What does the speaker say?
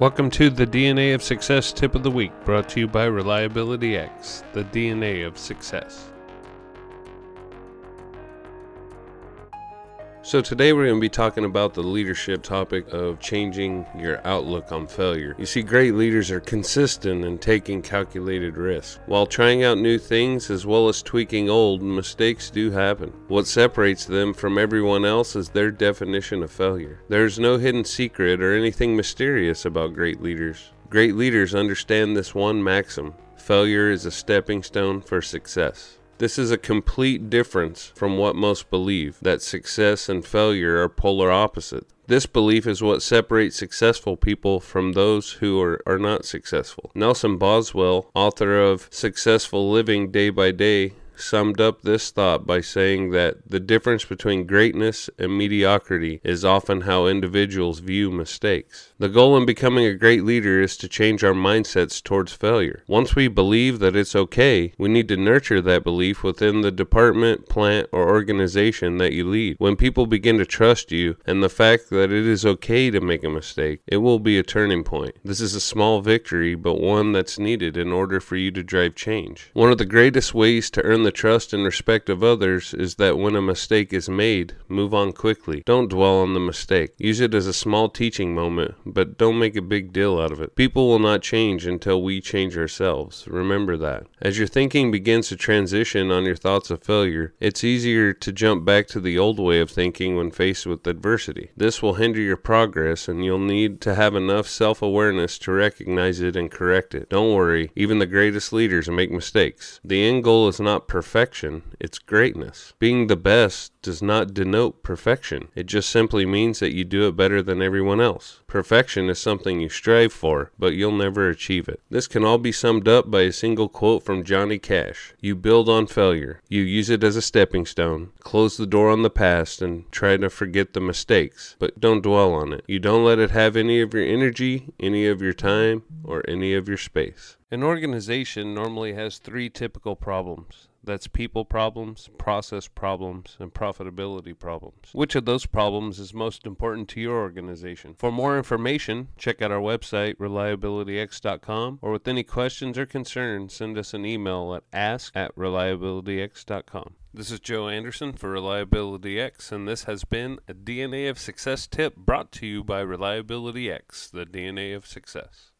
Welcome to the DNA of Success tip of the week, brought to you by Reliability X, the DNA of success. So, today we're going to be talking about the leadership topic of changing your outlook on failure. You see, great leaders are consistent in taking calculated risks. While trying out new things as well as tweaking old, mistakes do happen. What separates them from everyone else is their definition of failure. There's no hidden secret or anything mysterious about great leaders. Great leaders understand this one maxim failure is a stepping stone for success. This is a complete difference from what most believe that success and failure are polar opposites. This belief is what separates successful people from those who are, are not successful. Nelson Boswell, author of Successful Living Day by Day, summed up this thought by saying that the difference between greatness and mediocrity is often how individuals view mistakes. The goal in becoming a great leader is to change our mindsets towards failure. Once we believe that it's okay, we need to nurture that belief within the department, plant, or organization that you lead. When people begin to trust you and the fact that it is okay to make a mistake, it will be a turning point. This is a small victory, but one that's needed in order for you to drive change. One of the greatest ways to earn the trust and respect of others is that when a mistake is made, move on quickly. Don't dwell on the mistake. Use it as a small teaching moment, but don't make a big deal out of it. People will not change until we change ourselves. Remember that. As your thinking begins to transition on your thoughts of failure, it's easier to jump back to the old way of thinking when faced with adversity. This will hinder your progress, and you'll need to have enough self awareness to recognize it and correct it. Don't worry, even the greatest leaders make mistakes. The end goal is not perfection, it's greatness. Being the best does not denote perfection, it just simply means that you do it better than everyone else. Perfection is something you strive for, but you'll never achieve it. This can all be summed up by a single quote from Johnny Cash You build on failure, you use it as a stepping stone, close the door on the past, and try to forget the mistakes, but don't dwell on it. You don't let it have any of your energy, any of your time, or any of your space. An organization normally has three typical problems that's people problems, process problems, and profitability problems. Which of those problems is most important to your organization? For more information, check out our website, reliabilityx.com, or with any questions or concerns, send us an email at ask at reliabilityx.com. This is Joe Anderson for Reliability X, and this has been a DNA of Success tip brought to you by Reliability X, the DNA of success.